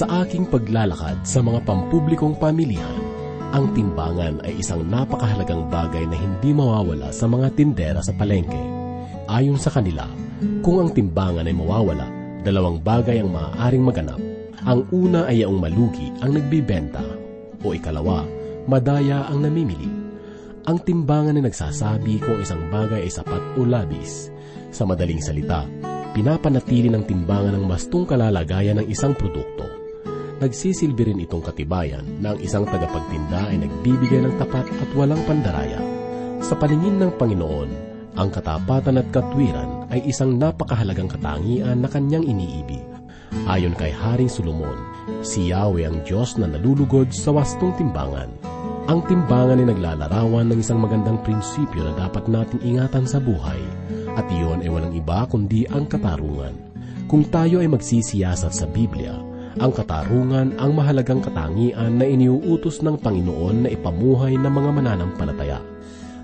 Sa aking paglalakad sa mga pampublikong pamilihan, ang timbangan ay isang napakahalagang bagay na hindi mawawala sa mga tindera sa palengke. Ayon sa kanila, kung ang timbangan ay mawawala, dalawang bagay ang maaaring maganap. Ang una ay ang malugi ang nagbibenta o ikalawa, madaya ang namimili. Ang timbangan ay nagsasabi kung isang bagay ay sapat o labis. Sa madaling salita, pinapanatili ng timbangan ang mastong kalalagayan ng isang produkto nagsisilbi rin itong katibayan na ang isang tagapagtinda ay nagbibigay ng tapat at walang pandaraya. Sa paningin ng Panginoon, ang katapatan at katwiran ay isang napakahalagang katangian na kanyang iniibig. Ayon kay Haring Solomon, si Yahweh ang Diyos na nalulugod sa wastong timbangan. Ang timbangan ay naglalarawan ng isang magandang prinsipyo na dapat natin ingatan sa buhay, at iyon ay walang iba kundi ang katarungan. Kung tayo ay magsisiyasat sa Biblia, ang katarungan ang mahalagang katangian na iniuutos ng Panginoon na ipamuhay ng mga mananampalataya.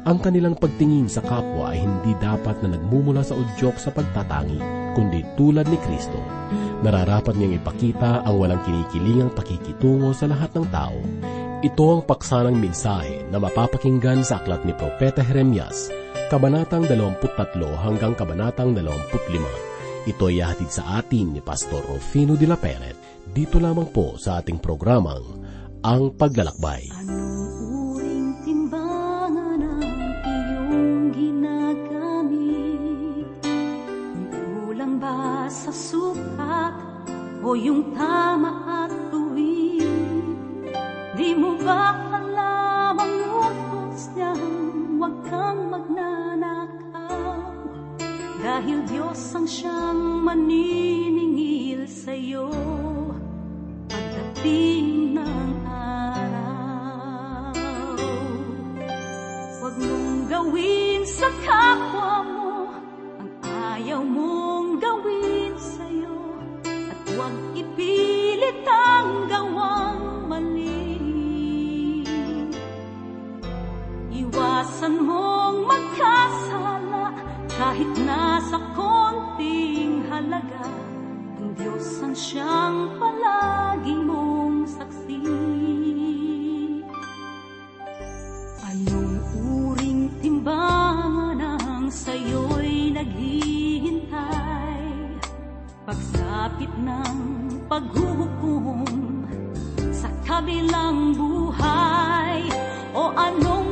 Ang kanilang pagtingin sa kapwa ay hindi dapat na nagmumula sa udyok sa pagtatangi, kundi tulad ni Kristo. Nararapat niyang ipakita ang walang kinikilingang pakikitungo sa lahat ng tao. Ito ang paksanang mensahe na mapapakinggan sa aklat ni Propeta Jeremias, Kabanatang 23 hanggang Kabanatang 25. Ito ay hatid sa atin ni Pastor Rufino de la Peret dito lamang po sa ating programang Ang Paglalakbay. Anong uring timbangan ang iyong ginagamit? Kulang ba sa sukat o yung tama at tuwid? Di mo ba alam ang utos niyang huwag kang magnanakaw? Dahil Diyos ang siyang maniningil sa'yo pagdating ng araw. Huwag gawin sa kapwa mo ang ayaw mong gawin sa'yo at huwag ipilit ang gawang mali. Iwasan mong magkasala kahit nasa konting halaga ang Diyos ang siyang palagi Pagsapit ng paghuhukom sa kabilang buhay? O anong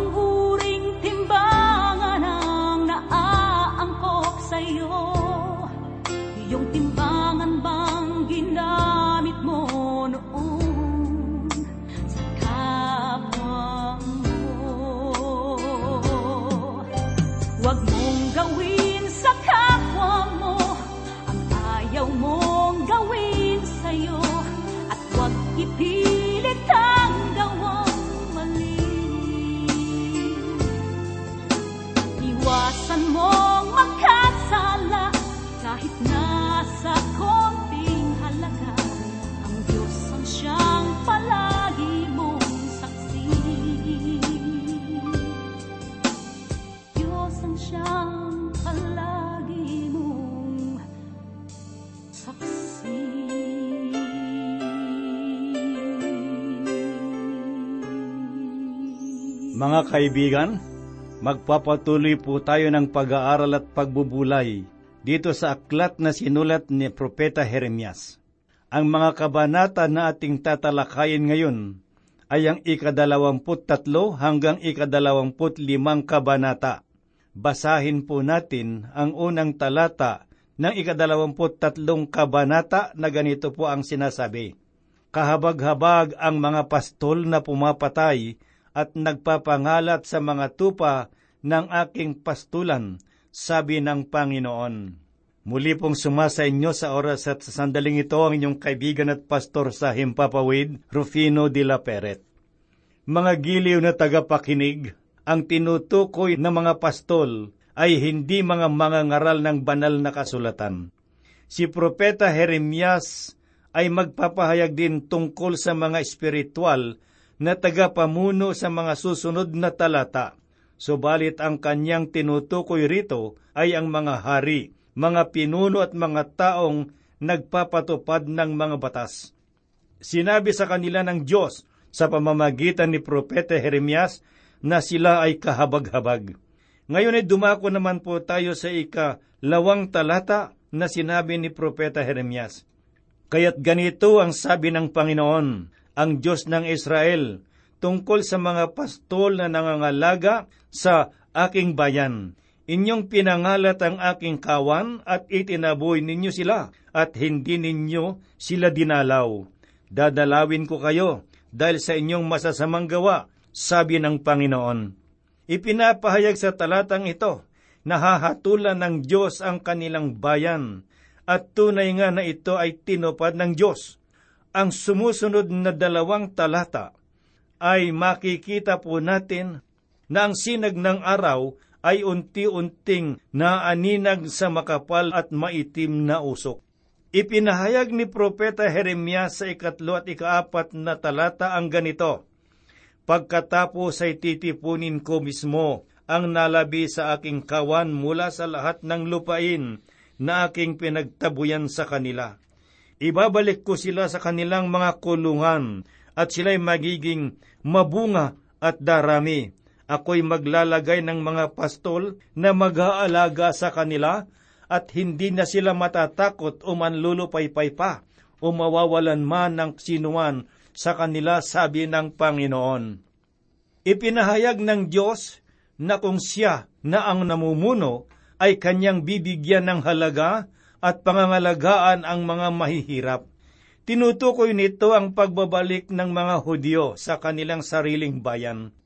Mga kaibigan, magpapatuloy po tayo ng pag-aaral at pagbubulay dito sa aklat na sinulat ni Propeta Jeremias. Ang mga kabanata na ating tatalakayin ngayon ay ang ikadalawamput tatlo hanggang ikadalawamput limang kabanata. Basahin po natin ang unang talata ng ikadalawamput tatlong kabanata na ganito po ang sinasabi. Kahabag-habag ang mga pastol na pumapatay at nagpapangalat sa mga tupa ng aking pastulan, sabi ng Panginoon. Muli pong sumasa inyo sa oras at sa sandaling ito ang inyong kaibigan at pastor sa Himpapawid, Rufino de la Peret. Mga giliw na tagapakinig, ang tinutukoy ng mga pastol ay hindi mga mangangaral ng banal na kasulatan. Si Propeta Jeremias ay magpapahayag din tungkol sa mga espiritual na tagapamuno sa mga susunod na talata. Subalit ang kanyang tinutukoy rito ay ang mga hari, mga pinuno at mga taong nagpapatupad ng mga batas. Sinabi sa kanila ng Diyos sa pamamagitan ni Propeta Jeremias na sila ay kahabag-habag. Ngayon ay dumako naman po tayo sa ika-lawang talata na sinabi ni Propeta Jeremias. Kaya't ganito ang sabi ng Panginoon, ang Diyos ng Israel, tungkol sa mga pastol na nangangalaga sa aking bayan. Inyong pinangalat ang aking kawan at itinaboy ninyo sila at hindi ninyo sila dinalaw. Dadalawin ko kayo dahil sa inyong masasamang gawa, sabi ng Panginoon. Ipinapahayag sa talatang ito, nahahatulan ng Diyos ang kanilang bayan, at tunay nga na ito ay tinupad ng Diyos. Ang sumusunod na dalawang talata ay makikita po natin na ang sinag ng araw ay unti-unting naaninag sa makapal at maitim na usok. Ipinahayag ni Propeta Jeremias sa ikatlo at ikaapat na talata ang ganito, Pagkatapos ay titipunin ko mismo ang nalabi sa aking kawan mula sa lahat ng lupain na aking pinagtabuyan sa kanila. Ibabalik ko sila sa kanilang mga kulungan at sila'y magiging mabunga at darami. Ako'y maglalagay ng mga pastol na mag-aalaga sa kanila at hindi na sila matatakot o manlulupaypay pa o mawawalan man ng sinuman sa kanila, sabi ng Panginoon. Ipinahayag ng Diyos na kung siya na ang namumuno ay kanyang bibigyan ng halaga at pangangalagaan ang mga mahihirap. Tinutukoy nito ang pagbabalik ng mga Hudyo sa kanilang sariling bayan.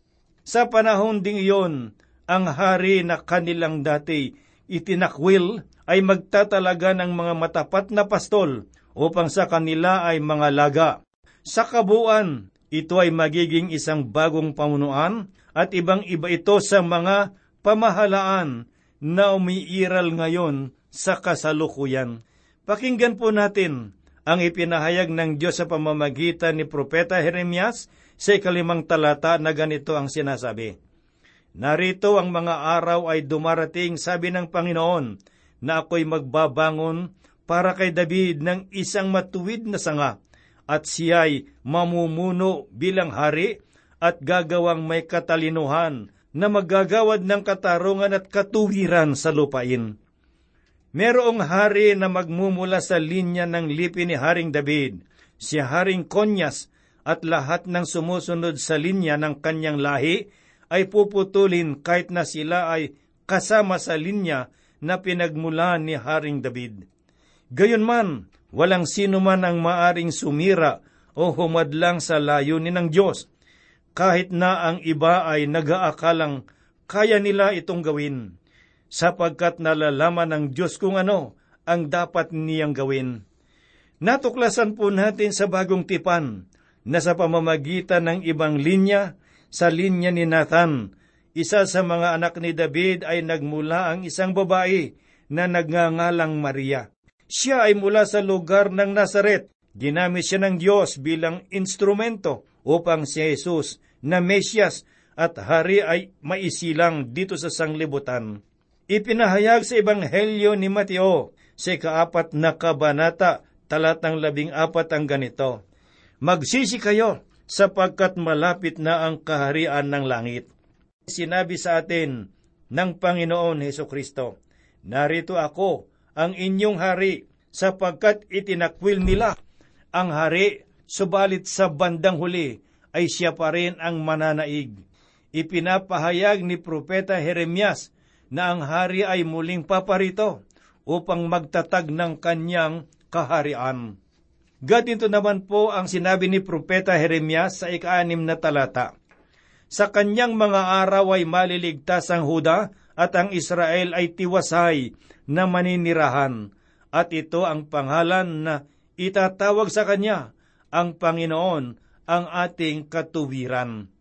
Sa panahon ding iyon, ang hari na kanilang dati itinakwil ay magtatalaga ng mga matapat na pastol upang sa kanila ay mga laga. Sa kabuuan, ito ay magiging isang bagong pamunuan at ibang iba ito sa mga pamahalaan na umiiral ngayon sa kasalukuyan. Pakinggan po natin ang ipinahayag ng Diyos sa pamamagitan ni Propeta Jeremias sa ikalimang talata na ganito ang sinasabi. Narito ang mga araw ay dumarating, sabi ng Panginoon, na ako'y magbabangon para kay David ng isang matuwid na sanga at siya'y mamumuno bilang hari at gagawang may katalinuhan na magagawad ng katarungan at katuwiran sa lupain. Merong hari na magmumula sa linya ng lipi ni Haring David, si Haring Konyas at lahat ng sumusunod sa linya ng kanyang lahi ay puputulin kahit na sila ay kasama sa linya na pinagmulan ni Haring David. Gayunman, walang sino man ang maaring sumira o humadlang sa layunin ng Diyos, kahit na ang iba ay nagaakalang kaya nila itong gawin, sapagkat nalalaman ng Diyos kung ano ang dapat niyang gawin. Natuklasan po natin sa bagong tipan na sa pamamagitan ng ibang linya, sa linya ni Nathan, isa sa mga anak ni David ay nagmula ang isang babae na nagngangalang Maria. Siya ay mula sa lugar ng Nazaret. Ginamit siya ng Diyos bilang instrumento upang si Jesus na Mesyas at hari ay maisilang dito sa sanglibutan. Ipinahayag sa Ebanghelyo ni Mateo sa kaapat na kabanata talatang labing apat ang ganito. Magsisi kayo sapagkat malapit na ang kaharian ng langit sinabi sa atin ng Panginoon Heso Kristo, Narito ako, ang inyong hari, sapagkat itinakwil nila ang hari, subalit sa bandang huli ay siya pa rin ang mananaig. Ipinapahayag ni Propeta Jeremias na ang hari ay muling paparito upang magtatag ng kanyang kaharian. Ganito naman po ang sinabi ni Propeta Jeremias sa ikaanim na talata. Sa kanyang mga araw ay maliligtas ang Huda at ang Israel ay tiwasay na maninirahan. At ito ang pangalan na itatawag sa kanya, ang Panginoon, ang ating katuwiran.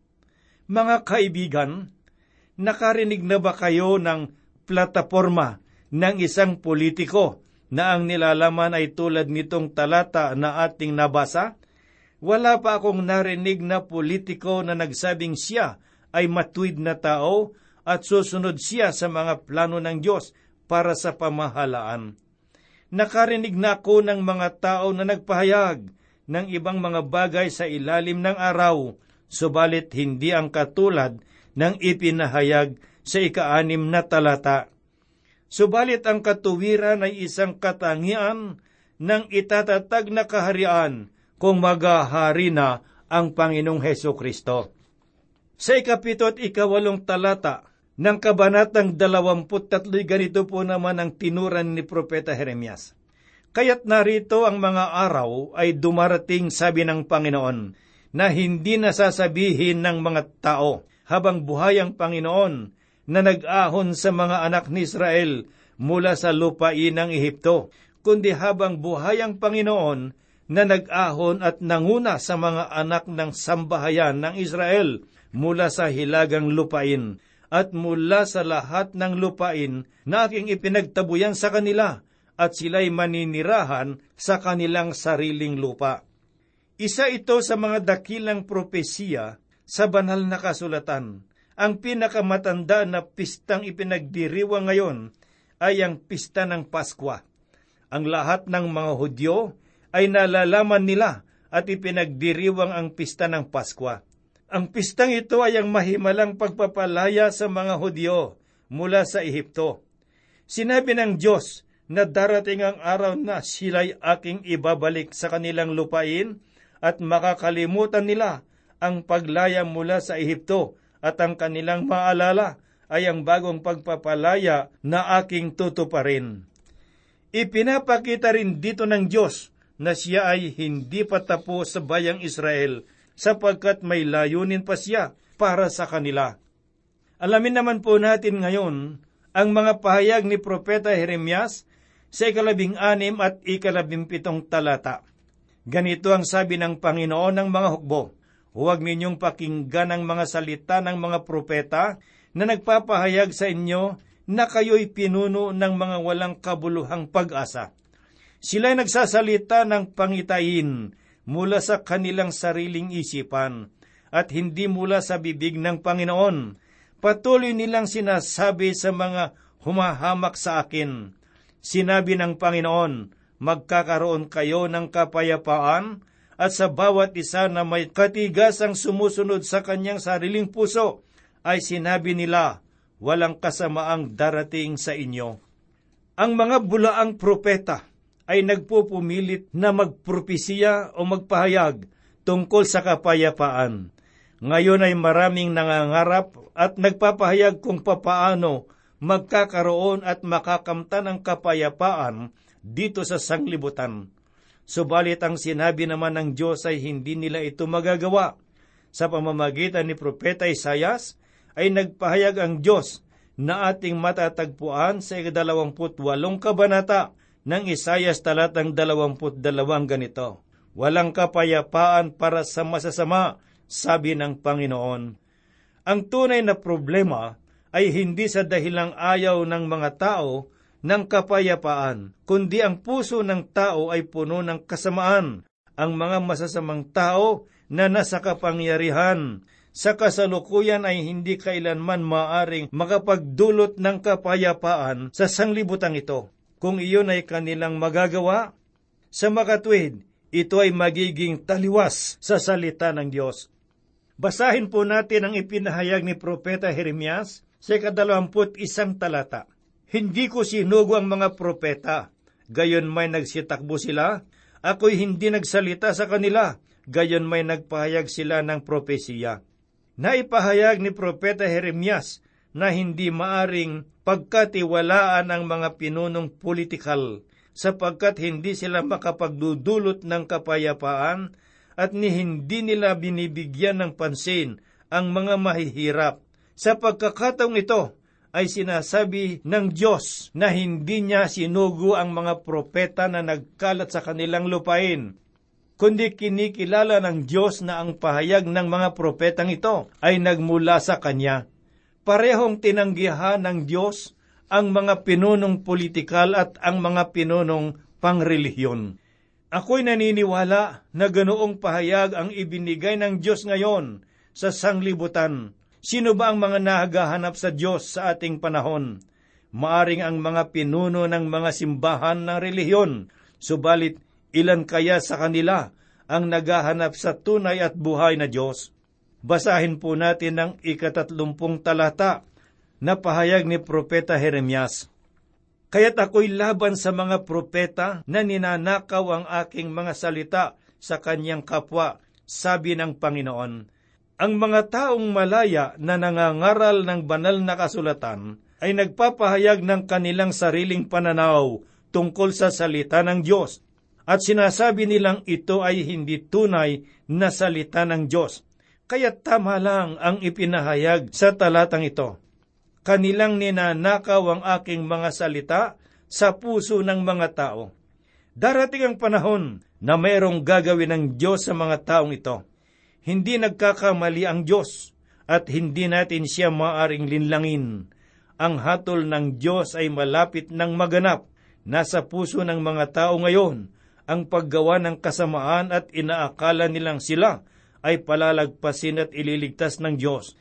Mga kaibigan, nakarinig na ba kayo ng plataforma ng isang politiko na ang nilalaman ay tulad nitong talata na ating nabasa? Wala pa akong narinig na politiko na nagsabing siya ay matuwid na tao at susunod siya sa mga plano ng Diyos para sa pamahalaan. Nakarinig na ako ng mga tao na nagpahayag ng ibang mga bagay sa ilalim ng araw, subalit hindi ang katulad ng ipinahayag sa ikaanim na talata. Subalit ang katuwiran ay isang katangian ng itatatag na kaharian kung magahari na ang Panginoong Heso Kristo. Sa ikapito at ikawalong talata ng kabanatang dalawamput tatlo'y ganito po naman ang tinuran ni Propeta Jeremias. Kaya't narito ang mga araw ay dumarating sabi ng Panginoon na hindi nasasabihin ng mga tao habang buhay ang Panginoon na nag-ahon sa mga anak ni Israel mula sa lupain ng Ehipto, kundi habang buhay ang Panginoon na nag-ahon at nanguna sa mga anak ng sambahayan ng Israel mula sa hilagang lupain at mula sa lahat ng lupain na aking ipinagtabuyan sa kanila at sila'y maninirahan sa kanilang sariling lupa. Isa ito sa mga dakilang propesiya sa banal na kasulatan ang pinakamatanda na pistang ipinagdiriwang ngayon ay ang pista ng Paskwa. Ang lahat ng mga Hudyo ay nalalaman nila at ipinagdiriwang ang pista ng Paskwa. Ang pistang ito ay ang mahimalang pagpapalaya sa mga Hudyo mula sa Ehipto. Sinabi ng Diyos na darating ang araw na sila'y aking ibabalik sa kanilang lupain at makakalimutan nila ang paglaya mula sa Ehipto at ang kanilang maalala ay ang bagong pagpapalaya na aking tutuparin. Ipinapakita rin dito ng Diyos na siya ay hindi pa tapos sa bayang Israel sapagkat may layunin pa siya para sa kanila. Alamin naman po natin ngayon ang mga pahayag ni Propeta Jeremias sa ikalabing anim at ikalabing pitong talata. Ganito ang sabi ng Panginoon ng mga hukbo, Huwag ninyong pakinggan ang mga salita ng mga propeta na nagpapahayag sa inyo na kayo'y pinuno ng mga walang kabuluhang pag-asa. Sila'y nagsasalita ng pangitain mula sa kanilang sariling isipan at hindi mula sa bibig ng Panginoon. Patuloy nilang sinasabi sa mga humahamak sa akin. Sinabi ng Panginoon, magkakaroon kayo ng kapayapaan at sa bawat isa na may katigasang sumusunod sa kanyang sariling puso, ay sinabi nila, walang kasamaang darating sa inyo. Ang mga bulaang propeta ay nagpupumilit na magpropesiya o magpahayag tungkol sa kapayapaan. Ngayon ay maraming nangangarap at nagpapahayag kung papaano magkakaroon at makakamtan ng kapayapaan dito sa sanglibutan. Subalit ang sinabi naman ng Diyos ay hindi nila ito magagawa. Sa pamamagitan ni Propeta Isayas ay nagpahayag ang Diyos na ating matatagpuan sa ikadalawamput walong kabanata ng Isayas talatang dalawamput dalawang ganito. Walang kapayapaan para sa masasama, sabi ng Panginoon. Ang tunay na problema ay hindi sa dahilang ayaw ng mga tao ng kapayapaan, kundi ang puso ng tao ay puno ng kasamaan. Ang mga masasamang tao na nasa kapangyarihan sa kasalukuyan ay hindi kailanman maaring makapagdulot ng kapayapaan sa sanglibutan ito. Kung iyon ay kanilang magagawa, sa makatwid, ito ay magiging taliwas sa salita ng Diyos. Basahin po natin ang ipinahayag ni Propeta Jeremias sa kadalawamput isang talata. Hindi ko sinugo ang mga propeta, gayon may nagsitakbo sila, ako'y hindi nagsalita sa kanila, gayon may nagpahayag sila ng propesiya. Naipahayag ni Propeta Jeremias na hindi maaring pagkatiwalaan ang mga pinunong politikal sapagkat hindi sila makapagdudulot ng kapayapaan at ni hindi nila binibigyan ng pansin ang mga mahihirap. Sa pagkakataong ito, ay sinasabi ng Diyos na hindi niya sinugo ang mga propeta na nagkalat sa kanilang lupain, kundi kinikilala ng Diyos na ang pahayag ng mga propetang ito ay nagmula sa Kanya. Parehong tinanggihan ng Diyos ang mga pinunong politikal at ang mga pinunong pangrelihiyon. Ako'y naniniwala na ganoong pahayag ang ibinigay ng Diyos ngayon sa sanglibutan Sino ba ang mga nahagahanap sa Diyos sa ating panahon? Maaring ang mga pinuno ng mga simbahan ng relihiyon, subalit ilan kaya sa kanila ang naghahanap sa tunay at buhay na Diyos. Basahin po natin ang ikatatlumpung talata na pahayag ni Propeta Jeremias. Kaya't ako'y laban sa mga propeta na ninanakaw ang aking mga salita sa kanyang kapwa, sabi ng Panginoon. Ang mga taong malaya na nangangaral ng banal na kasulatan ay nagpapahayag ng kanilang sariling pananaw tungkol sa salita ng Diyos at sinasabi nilang ito ay hindi tunay na salita ng Diyos. Kaya tama lang ang ipinahayag sa talatang ito. Kanilang ninanakaw ang aking mga salita sa puso ng mga tao. Darating ang panahon na mayroong gagawin ng Diyos sa mga taong ito. Hindi nagkakamali ang Diyos at hindi natin siya maaring linlangin. Ang hatol ng Diyos ay malapit ng maganap. Nasa puso ng mga tao ngayon ang paggawa ng kasamaan at inaakala nilang sila ay palalagpasin at ililigtas ng Diyos.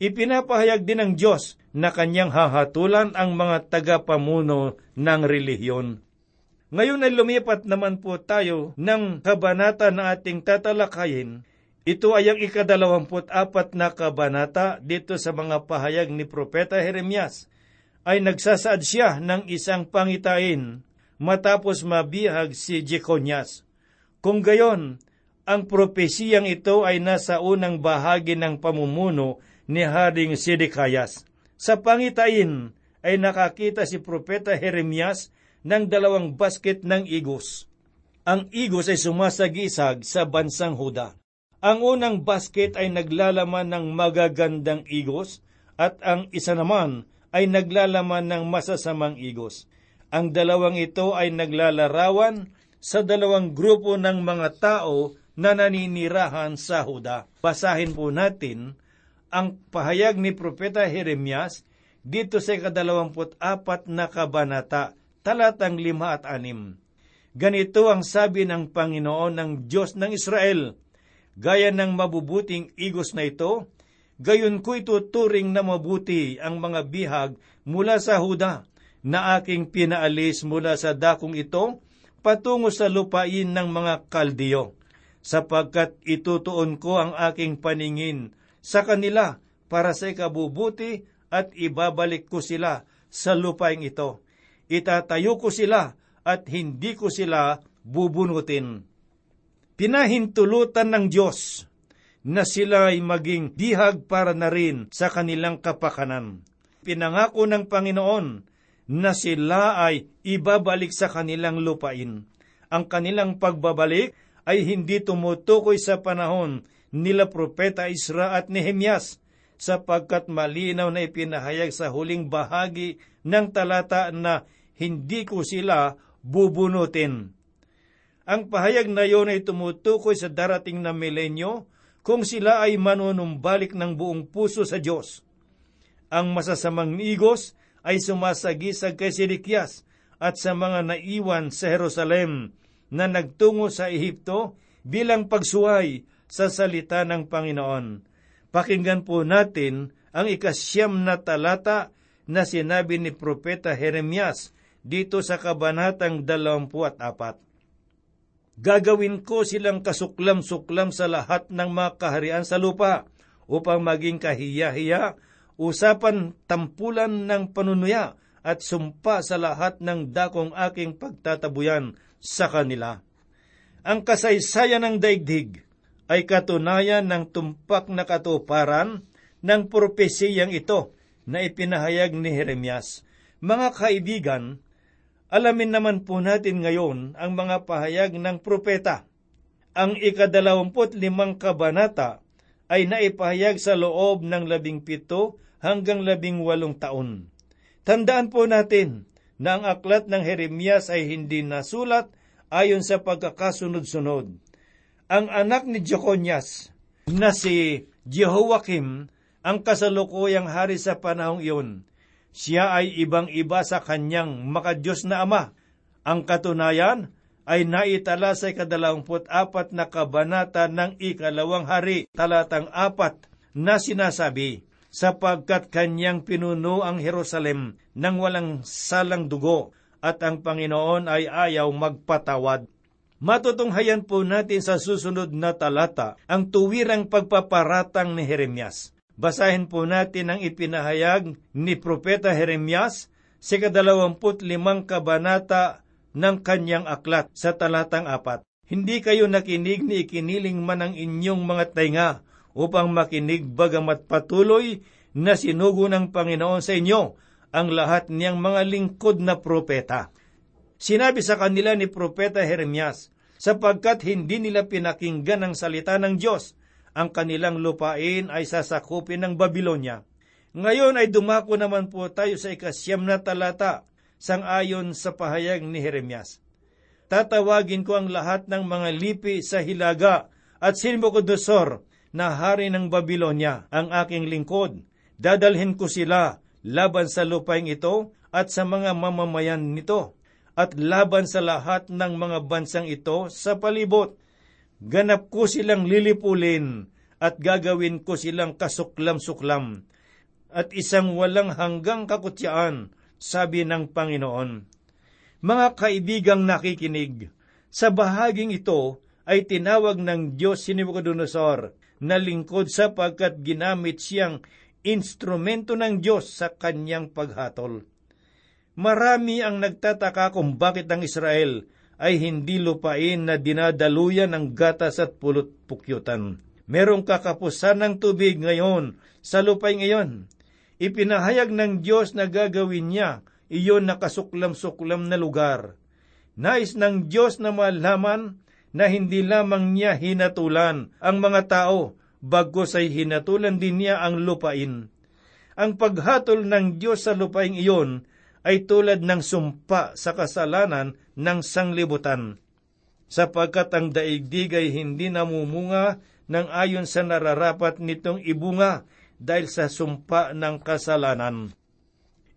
Ipinapahayag din ng Diyos na kanyang hahatulan ang mga tagapamuno ng relihiyon. Ngayon ay lumipat naman po tayo ng kabanata na ating tatalakayin. Ito ay ang ikadalawamput apat na kabanata dito sa mga pahayag ni Propeta Jeremias. Ay nagsasaad siya ng isang pangitain matapos mabihag si Jeconias. Kung gayon, ang propesiyang ito ay nasa unang bahagi ng pamumuno ni Haring Sidikayas. Sa pangitain ay nakakita si Propeta Jeremias ng dalawang basket ng igos. Ang igos ay sumasagisag sa bansang Huda. Ang unang basket ay naglalaman ng magagandang igos at ang isa naman ay naglalaman ng masasamang igos. Ang dalawang ito ay naglalarawan sa dalawang grupo ng mga tao na naninirahan sa Huda. Basahin po natin ang pahayag ni Propeta Jeremias dito sa kadalawamput apat na kabanata, talatang lima at anim. Ganito ang sabi ng Panginoon ng Diyos ng Israel, Gaya ng mabubuting igos na ito, gayon ko ituturing na mabuti ang mga bihag mula sa Huda na aking pinaalis mula sa dakong ito patungo sa lupain ng mga kaldiyo, sapagkat itutuon ko ang aking paningin sa kanila para sa ikabubuti at ibabalik ko sila sa lupain ito. Itatayo ko sila at hindi ko sila bubunutin. Pinahintulutan ng Diyos na sila ay maging dihag para na rin sa kanilang kapakanan. Pinangako ng Panginoon na sila ay ibabalik sa kanilang lupain. Ang kanilang pagbabalik ay hindi tumutukoy sa panahon nila Propeta Isra at Nehemias, sapagkat malinaw na ipinahayag sa huling bahagi ng talata na hindi ko sila bubunutin. Ang pahayag na iyon ay tumutukoy sa darating na milenyo kung sila ay manunumbalik ng buong puso sa Diyos. Ang masasamang igos ay sumasagisag kay Sidikyas at sa mga naiwan sa Jerusalem na nagtungo sa Ehipto bilang pagsuway sa salita ng Panginoon. Pakinggan po natin ang ikasyam na talata na sinabi ni Propeta Jeremias dito sa kabanatang 24. Gagawin ko silang kasuklam-suklam sa lahat ng mga kaharian sa lupa upang maging kahiya-hiya usapan tampulan ng panunuya at sumpa sa lahat ng dakong aking pagtatabuyan sa kanila. Ang kasaysayan ng daigdig ay katunayan ng tumpak na katuparan ng propesiyang ito na ipinahayag ni Jeremias. Mga kaibigan, alamin naman po natin ngayon ang mga pahayag ng propeta. Ang ikadalawamput limang kabanata ay naipahayag sa loob ng labing pito hanggang labing walong taon. Tandaan po natin na ang aklat ng Jeremias ay hindi nasulat ayon sa pagkakasunod-sunod. Ang anak ni Jeconias na si Jehoiakim ang kasalukuyang hari sa panahong iyon. Siya ay ibang-iba sa kanyang makadiyos na ama. Ang katunayan ay naitala sa ikadalawamput apat na kabanata ng ikalawang hari, talatang apat, na sinasabi, sapagkat kanyang pinuno ang Jerusalem nang walang salang dugo at ang Panginoon ay ayaw magpatawad. Matutunghayan po natin sa susunod na talata ang tuwirang pagpaparatang ni Jeremias. Basahin po natin ang ipinahayag ni Propeta Jeremias sa kadalawamput limang kabanata ng kanyang aklat sa talatang apat. Hindi kayo nakinig ni ikiniling man ang inyong mga tainga upang makinig bagamat patuloy na sinugo ng Panginoon sa inyo ang lahat niyang mga lingkod na propeta. Sinabi sa kanila ni Propeta Jeremias, sapagkat hindi nila pinakinggan ang salita ng Diyos, ang kanilang lupain ay sasakupin ng Babylonia. Ngayon ay dumako naman po tayo sa ikasyam na talata, sang-ayon sa pahayag ni Jeremias. Tatawagin ko ang lahat ng mga lipi sa hilaga at Sinbukudosor na hari ng Babylonia, ang aking lingkod. Dadalhin ko sila laban sa lupaing ito at sa mga mamamayan nito at laban sa lahat ng mga bansang ito sa palibot. Ganap ko silang lilipulin at gagawin ko silang kasuklam-suklam at isang walang hanggang kakutyaan, sabi ng Panginoon. Mga kaibigang nakikinig, sa bahaging ito ay tinawag ng Diyos si Nebuchadnezzar na lingkod sapagkat ginamit siyang instrumento ng Diyos sa kanyang paghatol. Marami ang nagtataka kung bakit ang Israel ay hindi lupain na dinadaluyan ng gatas at pulot pukyutan. Merong kakapusan ng tubig ngayon sa lupain ngayon. Ipinahayag ng Diyos na gagawin niya iyon na kasuklam-suklam na lugar. Nais ng Diyos na malaman na hindi lamang niya hinatulan ang mga tao, bagos ay hinatulan din niya ang lupain. Ang paghatol ng Diyos sa lupain iyon ay tulad ng sumpa sa kasalanan ng sanglibutan, sapagkat ang daigdig ay hindi namumunga ng ayon sa nararapat nitong ibunga dahil sa sumpa ng kasalanan.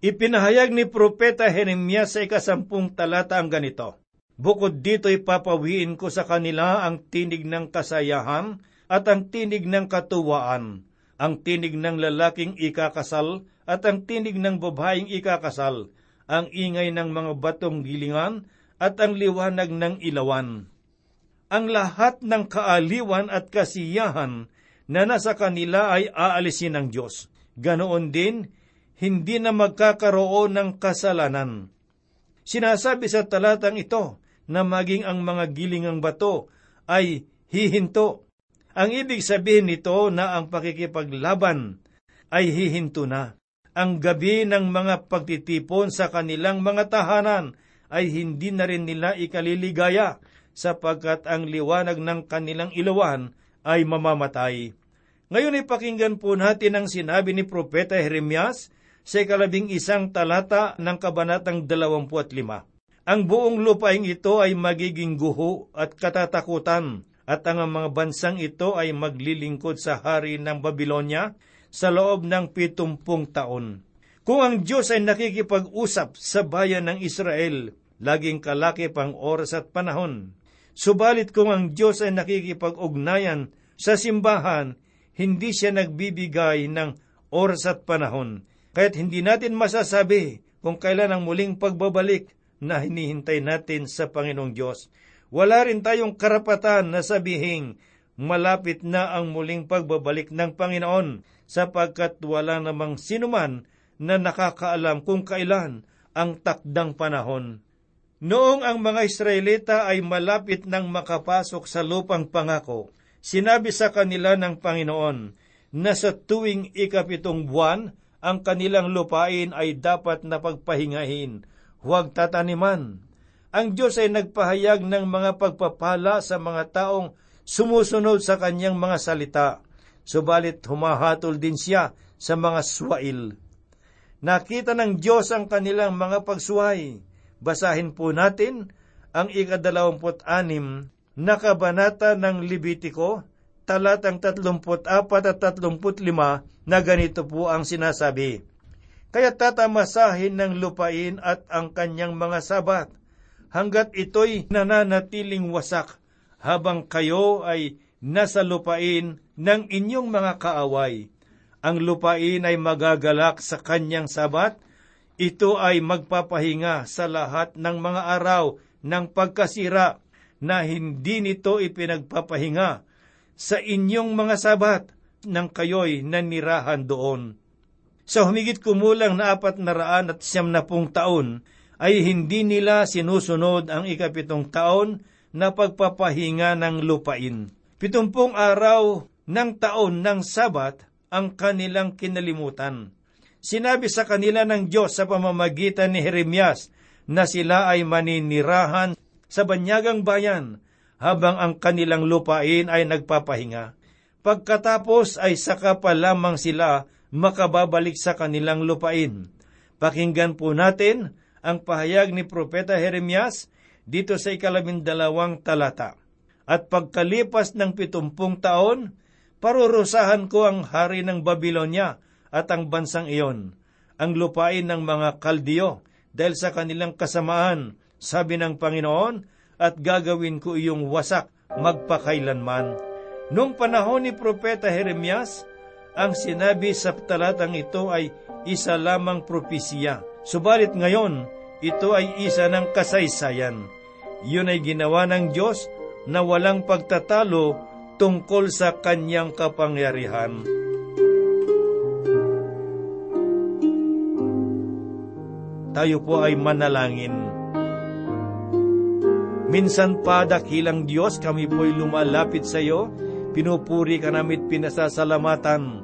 Ipinahayag ni Propeta Jeremias sa ikasampung talata ang ganito, Bukod dito ipapawiin ko sa kanila ang tinig ng kasayahan at ang tinig ng katuwaan, ang tinig ng lalaking ikakasal at ang tinig ng babaeng ikakasal, ang ingay ng mga batong gilingan at ang liwanag ng ilawan. Ang lahat ng kaaliwan at kasiyahan na nasa kanila ay aalisin ng Diyos. Ganoon din, hindi na magkakaroon ng kasalanan. Sinasabi sa talatang ito na maging ang mga gilingang bato ay hihinto. Ang ibig sabihin nito na ang pakikipaglaban ay hihinto na ang gabi ng mga pagtitipon sa kanilang mga tahanan ay hindi na rin nila ikaliligaya sapagkat ang liwanag ng kanilang ilawan ay mamamatay. Ngayon ipakinggan po natin ang sinabi ni Propeta Jeremias sa ikalabing isang talata ng Kabanatang 25. Ang buong lupaing ito ay magiging guho at katatakutan at ang mga bansang ito ay maglilingkod sa hari ng Babylonia sa loob ng pitumpung taon. Kung ang Diyos ay nakikipag-usap sa bayan ng Israel, laging kalaki pang oras at panahon. Subalit kung ang Diyos ay nakikipag-ugnayan sa simbahan, hindi siya nagbibigay ng oras at panahon. Kaya't hindi natin masasabi kung kailan ang muling pagbabalik na hinihintay natin sa Panginoong Diyos. Wala rin tayong karapatan na sabihin, malapit na ang muling pagbabalik ng Panginoon sapagkat wala namang sinuman na nakakaalam kung kailan ang takdang panahon. Noong ang mga Israelita ay malapit nang makapasok sa lupang pangako, sinabi sa kanila ng Panginoon na sa tuwing ikapitong buwan, ang kanilang lupain ay dapat na pagpahingahin, huwag tataniman. Ang Diyos ay nagpahayag ng mga pagpapala sa mga taong sumusunod sa kanyang mga salita subalit humahatol din siya sa mga swail. Nakita ng Diyos ang kanilang mga pagsuway. Basahin po natin ang ikadalawamput anim na kabanata ng Libitiko, talatang 34 at 35 na ganito po ang sinasabi. Kaya tatamasahin ng lupain at ang kanyang mga sabat, hanggat ito'y nananatiling wasak, habang kayo ay nasa lupain ng inyong mga kaaway. Ang lupain ay magagalak sa kanyang sabat, ito ay magpapahinga sa lahat ng mga araw ng pagkasira na hindi nito ipinagpapahinga sa inyong mga sabat nang kayo'y nanirahan doon. Sa humigit kumulang na apat na raan at siyam na pung taon, ay hindi nila sinusunod ang ikapitong taon na pagpapahinga ng lupain. Pitumpung araw ng taon ng Sabat ang kanilang kinalimutan. Sinabi sa kanila ng Diyos sa pamamagitan ni Jeremias na sila ay maninirahan sa banyagang bayan habang ang kanilang lupain ay nagpapahinga. Pagkatapos ay saka pa lamang sila makababalik sa kanilang lupain. Pakinggan po natin ang pahayag ni Propeta Jeremias dito sa ikalabindalawang talata. At pagkalipas ng pitumpung taon, parurusahan ko ang hari ng Babylonia at ang bansang iyon, ang lupain ng mga kaldiyo, dahil sa kanilang kasamaan, sabi ng Panginoon, at gagawin ko iyong wasak magpakailanman. Noong panahon ni Propeta Jeremias, ang sinabi sa talatang ito ay isa lamang propesiya. Subalit ngayon, ito ay isa ng kasaysayan. Yun ay ginawa ng Diyos na walang pagtatalo tungkol sa kanyang kapangyarihan. Tayo po ay manalangin. Minsan pa dakilang Diyos, kami po'y lumalapit sa iyo, pinupuri ka namin pinasasalamatan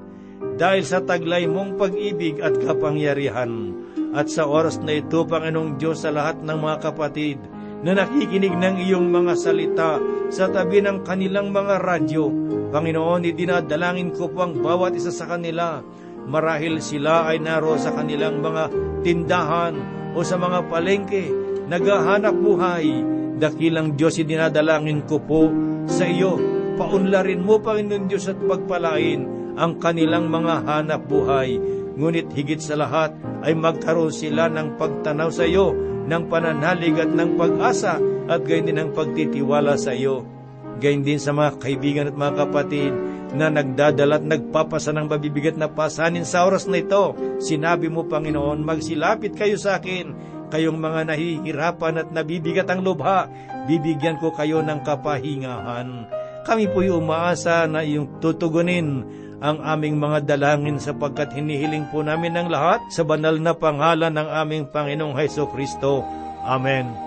dahil sa taglay mong pag-ibig at kapangyarihan. At sa oras na ito, Panginoong Diyos, sa lahat ng mga kapatid na nakikinig ng iyong mga salita sa tabi ng kanilang mga radyo. Panginoon, idinadalangin ko po ang bawat isa sa kanila. Marahil sila ay naro sa kanilang mga tindahan o sa mga palengke, naghahanap buhay. Dakilang Diyos, idinadalangin ko po sa iyo. Paunlarin mo, Panginoon Diyos, at pagpalain ang kanilang mga hanap buhay. Ngunit higit sa lahat ay magkaroon sila ng pagtanaw sa iyo ng pananalig at ng pag-asa at gayon din ang pagtitiwala sa iyo. Gayon din sa mga kaibigan at mga kapatid na nagdadala at nagpapasa ng mabibigat na pasanin sa oras na ito. Sinabi mo, Panginoon, magsilapit kayo sa akin, kayong mga nahihirapan at nabibigat ang lubha, bibigyan ko kayo ng kapahingahan. Kami po'y umaasa na iyong tutugunin ang aming mga dalangin sapagkat hinihiling po namin ng lahat sa banal na pangalan ng aming Panginoong Heso Kristo. Amen.